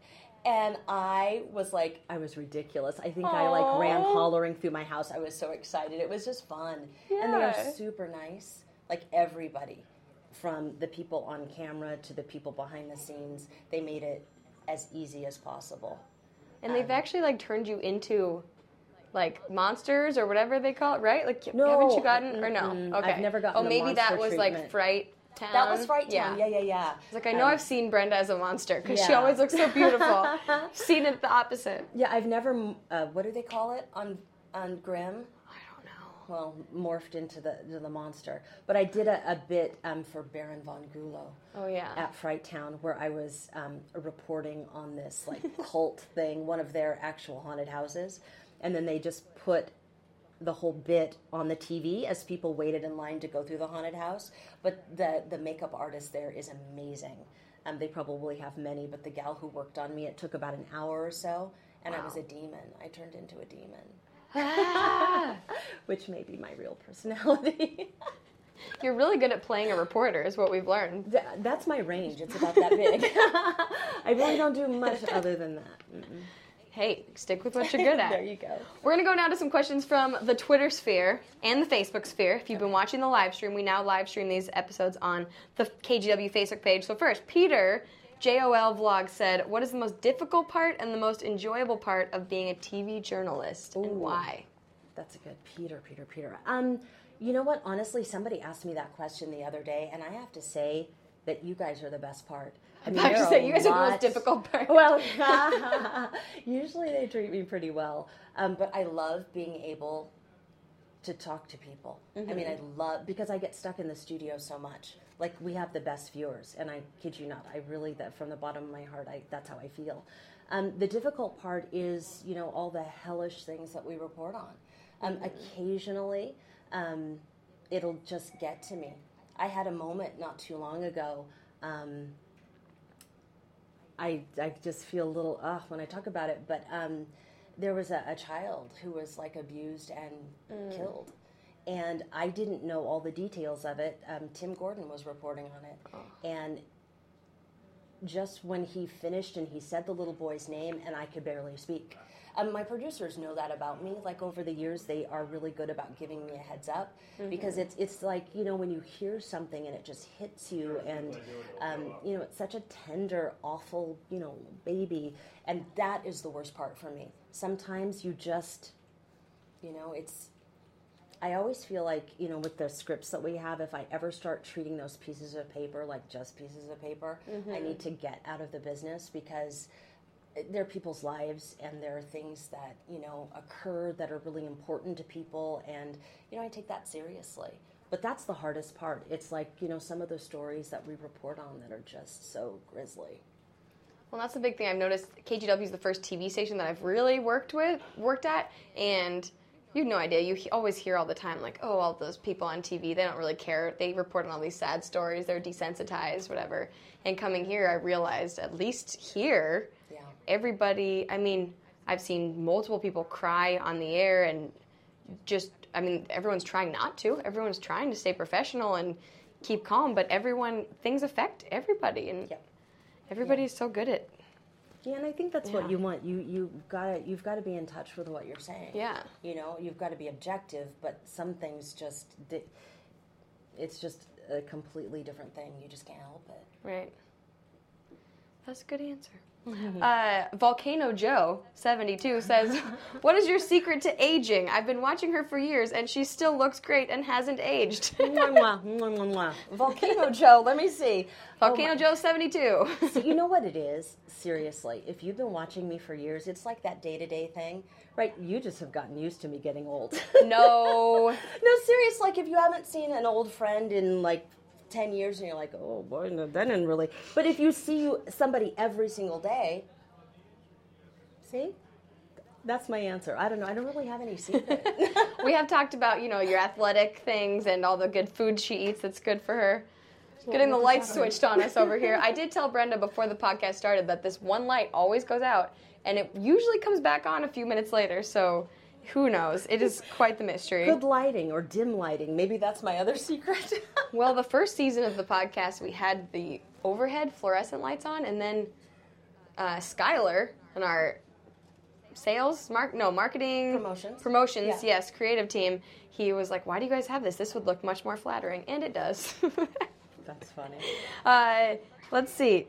And I was like, I was ridiculous. I think I like ran hollering through my house. I was so excited. It was just fun. And they were super nice. Like everybody, from the people on camera to the people behind the scenes, they made it as easy as possible. And they've actually like turned you into like monsters or whatever they call it, right? Like No, haven't you gotten or no? Okay. I've never gotten Oh, maybe that was like. Fright Town. That was Fright Town. Yeah, yeah, yeah. It's like I know Um, I've seen Brenda as a monster because she always looks so beautiful. Seen it the opposite. Yeah, I've never. Uh, what do they call it on on Grimm? Well, morphed into the to the monster. But I did a, a bit um, for Baron von Goolo Oh yeah. at Fright Town where I was um, reporting on this like cult thing, one of their actual haunted houses. and then they just put the whole bit on the TV as people waited in line to go through the haunted house. But the the makeup artist there is amazing. Um, they probably have many, but the gal who worked on me, it took about an hour or so, and I was a demon. I turned into a demon, Ah, which may be my real personality. you're really good at playing a reporter, is what we've learned. Th- That's my range. It's about that big. I really don't do much other than that. Mm-mm. Hey, stick with what you're good at. there you go. We're going to go now to some questions from the Twitter sphere and the Facebook sphere. If you've been watching the live stream, we now live stream these episodes on the KGW Facebook page. So, first, Peter, JOL Vlog, said, What is the most difficult part and the most enjoyable part of being a TV journalist and why? That's a good Peter, Peter, Peter. Um, you know what? Honestly, somebody asked me that question the other day, and I have to say that you guys are the best part. I mean, I have to say, you guys are the most difficult part. Well, usually they treat me pretty well, um, but I love being able to talk to people. I mean, I love because I get stuck in the studio so much. Like we have the best viewers, and I kid you not, I really that from the bottom of my heart, I that's how I feel. Um, the difficult part is, you know, all the hellish things that we report on. Um, Occasionally, um, it'll just get to me. I had a moment not too long ago. Um, I, I just feel a little ugh when I talk about it, but um, there was a, a child who was like abused and killed. And I didn't know all the details of it. Um, Tim Gordon was reporting on it. And just when he finished and he said the little boy's name, and I could barely speak. Um, my producers know that about me. Like over the years, they are really good about giving me a heads up because it's it's like you know when you hear something and it just hits you, and um, you know it's such a tender, awful you know baby, and that is the worst part for me. Sometimes you just, you know, it's I always feel like, you know, with the scripts that we have, if I ever start treating those pieces of paper like just pieces of paper, I mm-hmm. need to get out of the business because they're people's lives and there are things that, you know, occur that are really important to people. And, you know, I take that seriously. But that's the hardest part. It's like, you know, some of the stories that we report on that are just so grisly. Well, that's the big thing I've noticed. KGW is the first TV station that I've really worked with, worked at, and you have no idea. You he- always hear all the time, like, oh, all those people on TV, they don't really care. They report on all these sad stories. They're desensitized, whatever. And coming here, I realized, at least here, Yeah. everybody, I mean, I've seen multiple people cry on the air and just, I mean, everyone's trying not to. Everyone's trying to stay professional and keep calm, but everyone, things affect everybody. And Yep. everybody is so good at Yeah, and I think that's Yeah. what you want. You you gotta you've got to be in touch with what you're saying. Yeah. You know, you've got to be objective, but some things just it's just a completely different thing. You just can't help it. Right. That's a good answer. Uh, Volcano Joe, 72, says, What is your secret to aging? I've been watching her for years and she still looks great and hasn't aged. Volcano Joe, let me see. Volcano Joe, 72. So you know what it is? Seriously, if you've been watching me for years, it's like that day to day thing, right? You just have gotten used to me getting old. no. no, serious. Like if you haven't seen an old friend in like ten years, and you're like, oh boy, no, that didn't really. But if you see you somebody every single day, see, that's my answer. I don't know. I don't really have any secret. We have talked about, you know, your athletic things and all the good food she eats that's good for her. Getting the lights switched on us over here. I did tell Brenda before the podcast started that this one light always goes out and it usually comes back on a few minutes later, so who knows? It is quite the mystery. Good lighting or dim lighting. Maybe that's my other secret. Well, the first season of the podcast, we had the overhead fluorescent lights on, and then uh, Skylar and our sales, mark no marketing Promotions. promotions, Yeah. yes, creative team. He was like, "Why do you guys have this? This would look much more flattering," and it does. that's funny. uh, let's see.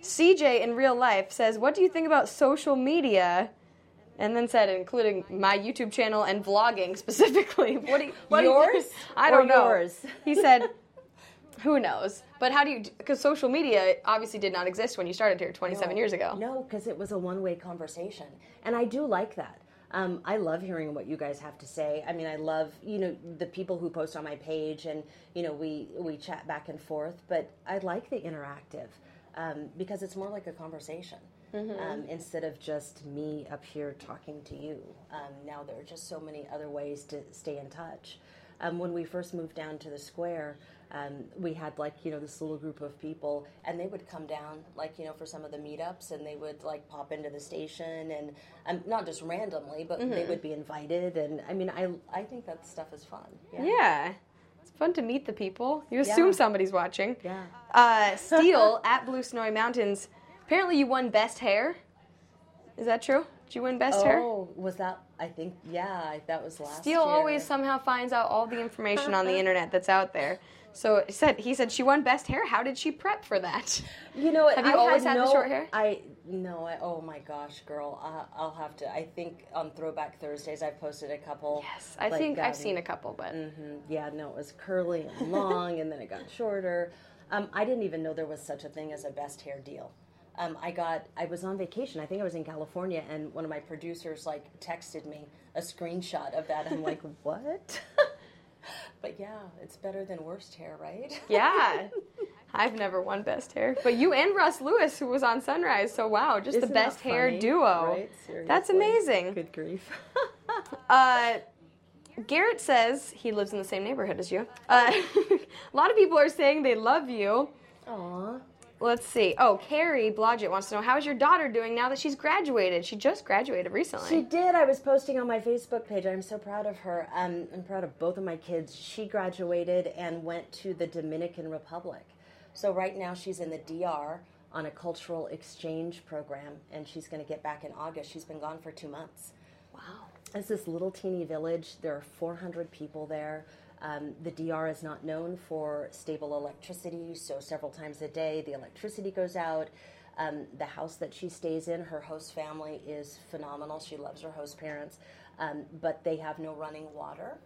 CJ in real life says, "What do you think about social media?" And then said, including my YouTube channel and vlogging specifically. What do you? What do you- Yours I don't know. yours? He said, "Who knows?" But how do you? Because social media obviously did not exist when you started here 27 years ago. No, because it was a one way conversation. And I do like that. Um, I love hearing what you guys have to say. I mean, I love, you know, the people who post on my page and, you know, we, we chat back and forth, but I like the interactive um, because it's more like a conversation. Um, instead of just me up here talking to you. Um, now there are just so many other ways to stay in touch. Um, when we first moved down to the square, um, we had like you know this little group of people, and they would come down like you know for some of the meetups, and they would like pop into the station, and um, not just randomly, but they would be invited. And I mean, I I think that stuff is fun. Yeah. It's fun to meet the people. You assume Yeah. somebody's watching. Yeah. Uh, Steele at Blue Snowy Mountains. Apparently, you won best hair. Is that true? Did you win best hair? Oh, was that? I think yeah, that was last. Year. Steele year. always somehow finds out all the information on the internet that's out there. So he said he said she won best hair. How did she prep for that? You know, Have you I always had the no, short hair? I no. I, oh my gosh, girl, uh, I'll have to. I think on Throwback Thursdays, I posted a couple. Yes, I like, think I've seen a couple, but mm-hmm, Yeah, no, it was curly and long, and then it got shorter. Um, I didn't even know there was such a thing as a best hair deal. Um, I got. I was on vacation. I think I was in California, and one of my producers like texted me a screenshot of that. I'm like, what? but yeah, it's better than worst hair, right? yeah. I've never won best hair, but you and Russ Lewis, who was on Sunrise, so wow, just the Isn't that best hair funny? duo. Right? That's amazing. Good grief. Uh, Garrett says he lives in the same neighborhood as you. Uh, a lot of people are saying they love you. Aw. Let's see. Oh, Carrie Blodgett wants to know how's your daughter doing now that she's graduated? She just graduated recently. She did. I was posting on my Facebook page. I'm so proud of her. Um, I'm proud of both of my kids. She graduated and went to the Dominican Republic. So right now she's in the DR on a cultural exchange program, and she's going to get back in August. She's been gone for two months. wow. It's this little teeny village. There are 400 people there. Um, the DR is not known for stable electricity, so several times a day the electricity goes out. Um, the house that she stays in, her host family is phenomenal. She loves her host parents, um, but they have no running water.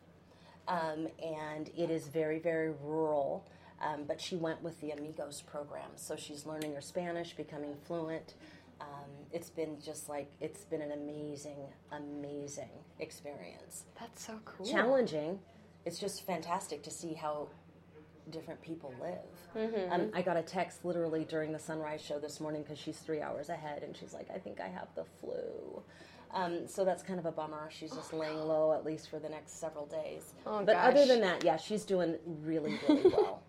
Um, and it is very, very rural. Um, but she went with the Amigos program, so she's learning her Spanish, becoming fluent. Um, it's been just like it's been an amazing, amazing experience. That's so cool. Challenging. It's just fantastic to see how different people live. Mm-hmm. Um, I got a text literally during the sunrise show this morning because she's three hours ahead, and she's like, "I think I have the flu." Um, so that's kind of a bummer. She's just laying low at least for the next several days. Oh, but other than that, yeah, she's doing really, really well.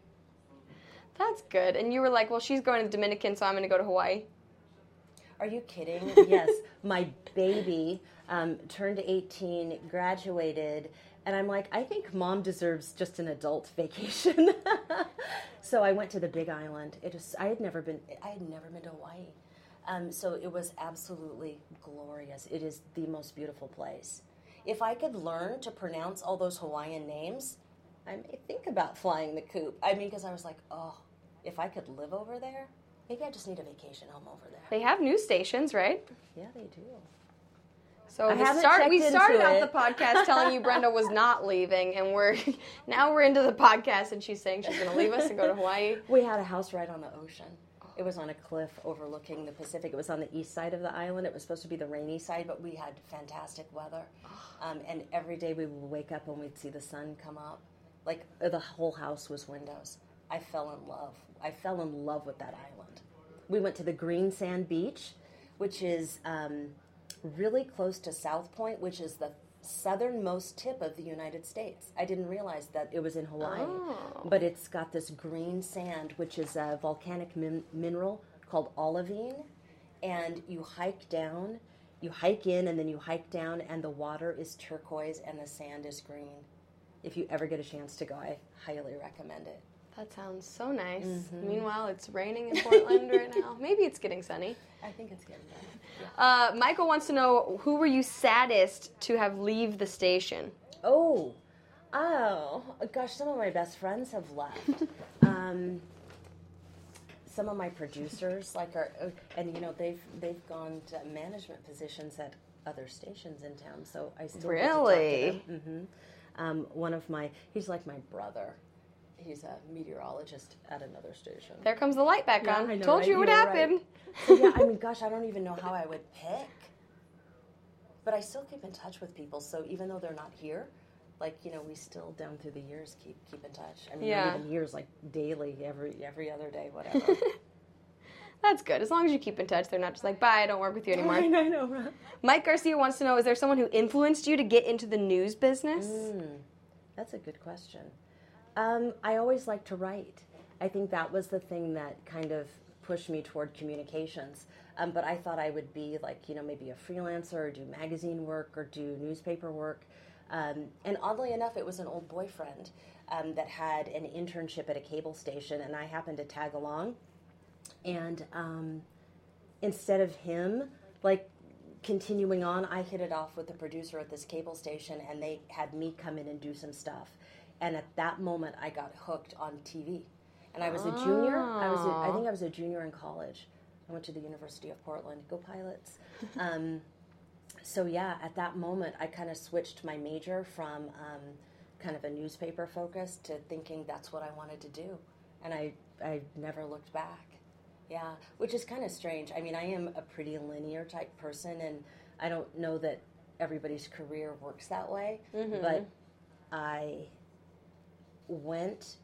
That's good. And you were like, well, she's going to the Dominican, so I'm going to go to Hawaii. Are you kidding? yes, my baby um, turned 18, graduated, and I'm like, I think mom deserves just an adult vacation. so I went to the Big Island. It is. I had never been. I had never been to Hawaii. Um, so it was absolutely glorious. It is the most beautiful place. If I could learn to pronounce all those Hawaiian names, I may think about flying the coop. I mean, because I was like, oh, if I could live over there, maybe I just need a vacation home over there. They have news stations, right? Yeah, they do. So the start, we started out the podcast telling you Brenda was not leaving, and we're now we're into the podcast, and she's saying she's going to leave us and go to Hawaii. We had a house right on the ocean. It was on a cliff overlooking the Pacific. It was on the east side of the island. It was supposed to be the rainy side, but we had fantastic weather. Um, and every day we would wake up and we'd see the sun come up. Like uh, the whole house was windows. I fell in love. I fell in love with that island. We went to the Green Sand Beach, which is um, really close to South Point, which is the southernmost tip of the United States. I didn't realize that it was in Hawaii, Oh. but it's got this green sand, which is a volcanic min- mineral called olivine, and you hike down. You hike in and then you hike down, and the water is turquoise and the sand is green. If you ever get a chance to go, I highly recommend it. That sounds so nice. Mm-hmm. Meanwhile, it's raining in Portland right now. Maybe it's getting sunny. I think it's getting better. Uh, Michael wants to know who were you saddest to have leave the station? Oh, oh, gosh! Some of my best friends have left. um, some of my producers, like, are, uh, and you know, they've they've gone to management positions at other stations in town. So I still Really? hmm Um, one of my, he's like my brother. He's a meteorologist at another station. There comes the light back Yeah, on. I know, Told right? you it would You were happen. So yeah, I mean, gosh, I don't even know how I would pick. But I still keep in touch with people. So even though they're not here, like you know, we still down through the years keep keep in touch. I mean, Yeah. not even years, like daily, every every other day, whatever. That's good. As long as you keep in touch, they're not just like, bye, I don't work with you anymore. I know, I know. Mike Garcia wants to know Is there someone who influenced you to get into the news business? Mm. That's a good question. Um, I always like to write. I think that was the thing that kind of pushed me toward communications. Um, but I thought I would be like, you know, maybe a freelancer or do magazine work or do newspaper work. Um, and oddly enough, it was an old boyfriend um, that had an internship at a cable station, and I happened to tag along. And um, instead of him, like continuing on, I hit it off with the producer at this cable station, and they had me come in and do some stuff. And at that moment, I got hooked on TV. And I was a junior. I was, a, I think I was a junior in college. I went to the University of Portland. Go Pilots! Um, so yeah, at that moment, I kind of switched my major from um, kind of a newspaper focus to thinking that's what I wanted to do, and I I never looked back. Yeah, which is kind of strange. I mean, I am a pretty linear type person, and I don't know that everybody's career works that way. But I went,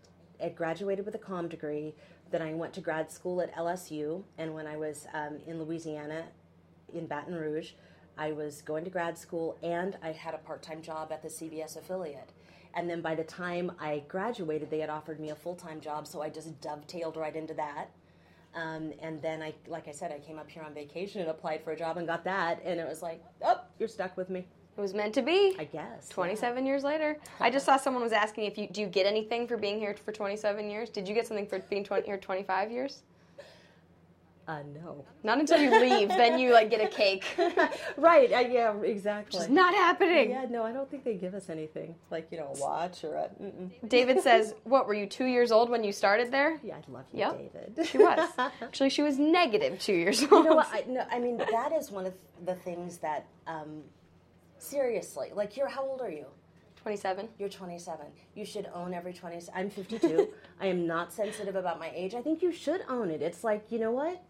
I graduated with a comm degree. Then I went to grad school at LSU, and when I was um, in Louisiana, in Baton Rouge, I was going to grad school, and I had a part-time job at the CBS affiliate. And then by the time I graduated, they had offered me a full-time job, so I just dovetailed right into that. Um, and then I, like I said, I came up here on vacation and applied for a job and got that, and it was like, oh, you're stuck with me. It was meant to be. I guess. 27 years later. I just saw someone was asking if you do you get anything for being here for 27 years? Did you get something for being 20 here 25 years? Uh, no. Not until you leave, then you like get a cake. right. Uh, yeah. Exactly. It's not happening. yeah. No, I don't think they give us anything like you know a watch or a. Mm-mm. David says, "What were you 2 years old when you started there?" Yeah, I love you, Yep. David. She was. Actually, she was negative 2 years old. you know what? I, no, I mean that is one of the things that. Um, seriously, like you're how old are you? 27. You're 27. You should own every 20. I'm 52. I am not sensitive about my age. I think you should own it. It's like you know what?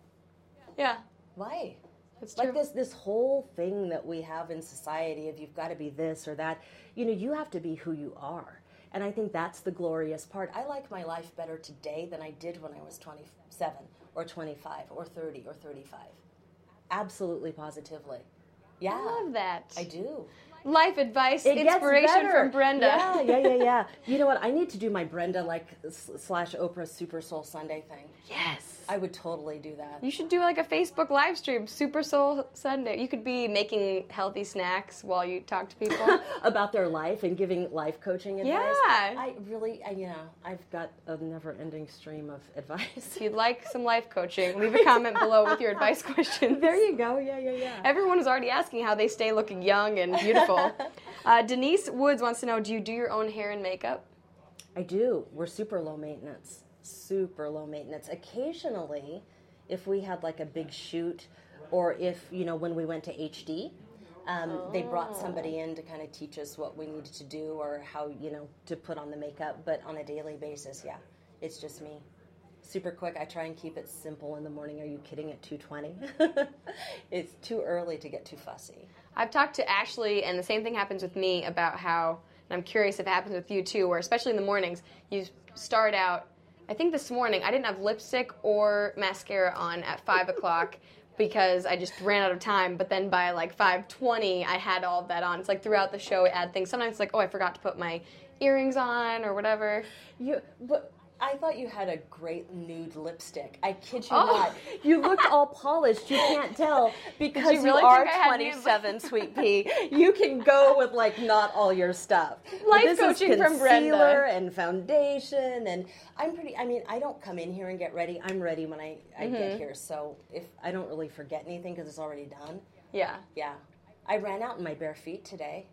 Yeah. Why? True. like this this whole thing that we have in society of you've got to be this or that you know you have to be who you are and i think that's the glorious part i like my life better today than i did when i was 27 or 25 or 30 or 35 absolutely positively yeah I love that. i do Life advice, it inspiration from Brenda. Yeah, yeah, yeah, yeah. You know what? I need to do my Brenda like slash Oprah Super Soul Sunday thing. Yes. I would totally do that. You should do like a Facebook live stream, Super Soul Sunday. You could be making healthy snacks while you talk to people. about their life and giving life coaching advice. Yeah. I really, I, you know, I've got a never-ending stream of advice. if you'd like some life coaching, leave a comment below with your advice questions. there you go. Yeah, yeah, yeah. Everyone is already asking how they stay looking young and beautiful. uh, Denise Woods wants to know Do you do your own hair and makeup? I do. We're super low maintenance. Super low maintenance. Occasionally, if we had like a big shoot, or if you know when we went to HD, um, they brought somebody in to kind of teach us what we needed to do or how you know to put on the makeup. But on a daily basis, yeah, it's just me. Super quick. I try and keep it simple in the morning. Are you kidding? At two twenty, it's too early to get too fussy. I've talked to Ashley, and the same thing happens with me about how, and I'm curious if it happens with you too, where especially in the mornings, you start out. I think this morning I didn't have lipstick or mascara on at five o'clock because I just ran out of time. But then by like five twenty, I had all of that on. It's like throughout the show, I add things. Sometimes it's like, oh, I forgot to put my earrings on or whatever. You, but I thought you had a great nude lipstick. I kid you Oh. not. You looked all polished. You can't tell because you, really are had nude- 27, sweet pea. You can go with like not all your stuff. Life this is coaching from Brenda. concealer and foundation, and I'm pretty. I mean, I don't come in here and get ready. I'm ready when I, I Mm-hmm. get here. So if I don't really forget anything because it's already done. Yeah. Yeah, I ran out in my bare feet today.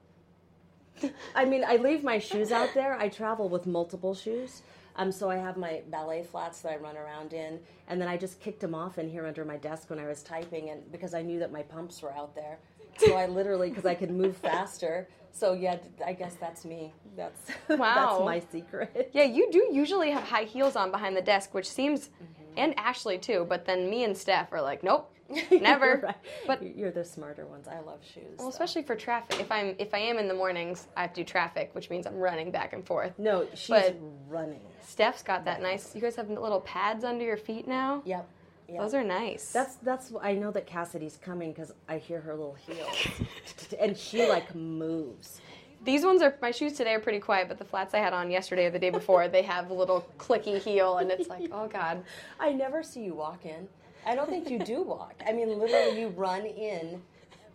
I mean, I leave my shoes out there. I travel with multiple shoes. Um, so I have my ballet flats that I run around in, and then I just kicked them off in here under my desk when I was typing, and because I knew that my pumps were out there, so I literally because I could move faster. So yeah, I guess that's me. That's Wow. that's my secret. Yeah, you do usually have high heels on behind the desk, which seems, Mm-hmm. and Ashley too. But then me and Steph are like, nope, never. Right. But you're the smarter ones. I love shoes. well, so. especially for traffic. If I'm if I am in the mornings, I have to do traffic, which means I'm running back and forth. no, she's but- running. Steph's got that nice. You guys have little pads under your feet now. Yep. Yeah. Those are nice. That's that's I know that Cassidy's coming because I hear her little heels, and she like moves. These ones are my shoes today are pretty quiet, but the flats I had on yesterday or the day before, they have a little clicky heel, and it's like, oh god. I never see you walk in. I don't think you do walk. I mean, literally, you run in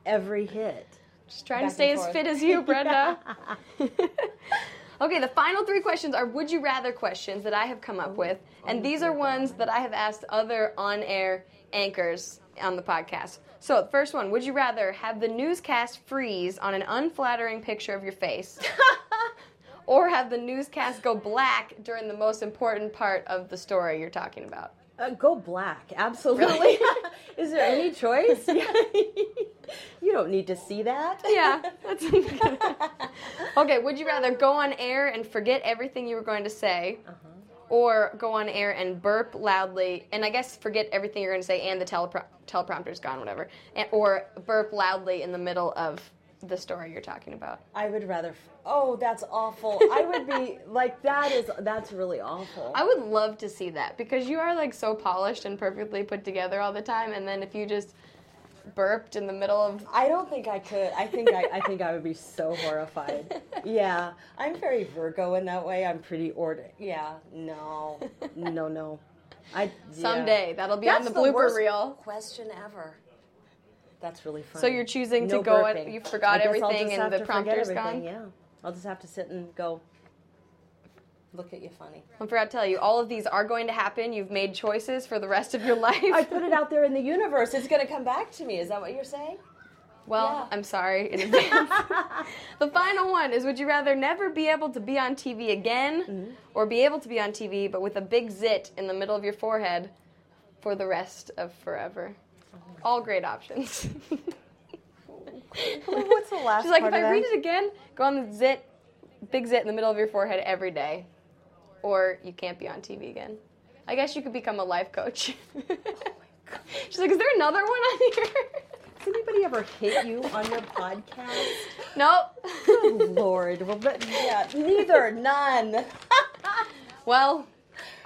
every hit. Just trying to stay as forth. fit as you, Brenda. okay, the final three questions are would you rather questions that I have come up oh, with. Oh, and these are ones that I have asked other on air anchors on the podcast. So, the first one would you rather have the newscast freeze on an unflattering picture of your face? or have the newscast go black during the most important part of the story you're talking about? Uh, go black, absolutely. Is there any choice? you don't need to see that. Yeah, okay. Would you rather go on air and forget everything you were going to say, or go on air and burp loudly, and I guess forget everything you're going to say and the telepro- teleprompter's gone, whatever, and, or burp loudly in the middle of the story you're talking about? I would rather. F- oh, that's awful. I would be like that. Is that's really awful. I would love to see that because you are like so polished and perfectly put together all the time, and then if you just burped in the middle of I don't think I could. I think I, I think I would be so horrified. Yeah, I'm very Virgo in that way. I'm pretty order. Yeah, no, no, no. I yeah. someday that'll be That's on the blooper worst reel. Question ever. That's really funny. So you're choosing to go burping. and you forgot I guess I'll everything and the prompter's gone? Yeah, I'll just have to sit and go. Look at you funny. I forgot to tell you, all of these are going to happen. You've made choices for the rest of your life. I put it out there in the universe. It's going to come back to me. Is that what you're saying? well, yeah. I'm sorry in advance. the final one is Would you rather never be able to be on TV again Mm-hmm. or be able to be on TV but with a big zit in the middle of your forehead for the rest of forever? Oh All great options. What's the last? One? She's like, if I read that? it again, go on the zit, big zit in the middle of your forehead every day, or you can't be on TV again. I guess you could become a life coach. Oh She's like, is there another one on here? Has anybody ever hit you on your podcast? nope. Good Lord. Well, but, yeah, neither, none. well,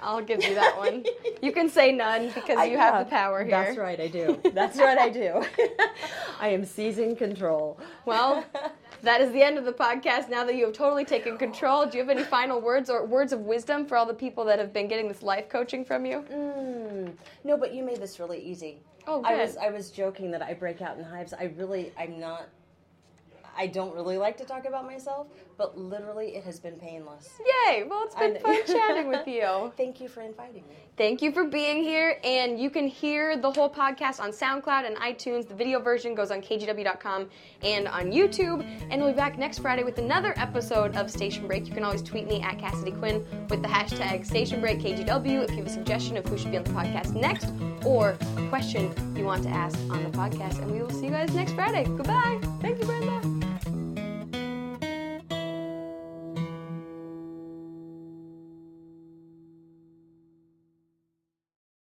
I'll give you that one. You can say none because I- you have yeah, the power here. That's right, I do. That's right, I do. I am seizing control. Well, that is the end of the podcast. Now that you have totally taken control, do you have any final words or words of wisdom for all the people that have been getting this life coaching from you? Mm, no, but you made this really easy. Oh, I good. was I was joking that I break out in hives. I really I'm not. I don't really like to talk about myself, but literally it has been painless. Yay! Well, it's been fun chatting with you. Thank you for inviting me. Thank you for being here. And you can hear the whole podcast on SoundCloud and iTunes. The video version goes on kgw.com and on YouTube. And we'll be back next Friday with another episode of Station Break. You can always tweet me at Cassidy Quinn with the hashtag Station Break KGW if you have a suggestion of who should be on the podcast next or a question you want to ask on the podcast. And we will see you guys next Friday. Goodbye. Thank you, Brenda.